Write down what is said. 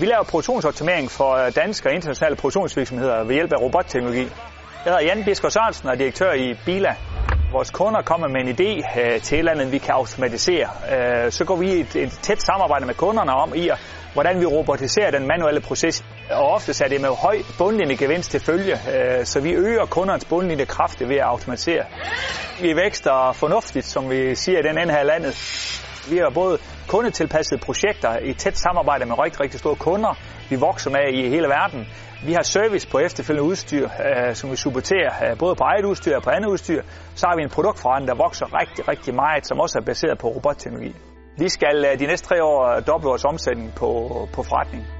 Vi laver produktionsoptimering for øh, danske og internationale produktionsvirksomheder ved hjælp af robotteknologi. Jeg hedder Jan Bisker Sørensen og er direktør i Bila. Vores kunder kommer med en idé øh, til et eller andet, vi kan automatisere. Øh, så går vi i et, et tæt samarbejde med kunderne om i, hvordan vi robotiserer den manuelle proces. Og ofte er det med høj bundlinje gevinst til følge, øh, så vi øger kundernes bundlinje kraftigt ved at automatisere. Vi vækster fornuftigt, som vi siger i den ende her landet. Vi har både kundetilpassede projekter i tæt samarbejde med rigtig, rigtig store kunder, vi vokser med i hele verden. Vi har service på efterfølgende udstyr, øh, som vi supporterer øh, både på eget udstyr og på andet udstyr. Så har vi en produktforretning, der vokser rigtig, rigtig meget, som også er baseret på robotteknologi. Vi skal øh, de næste tre år øh, doble vores omsætning på, på forretningen.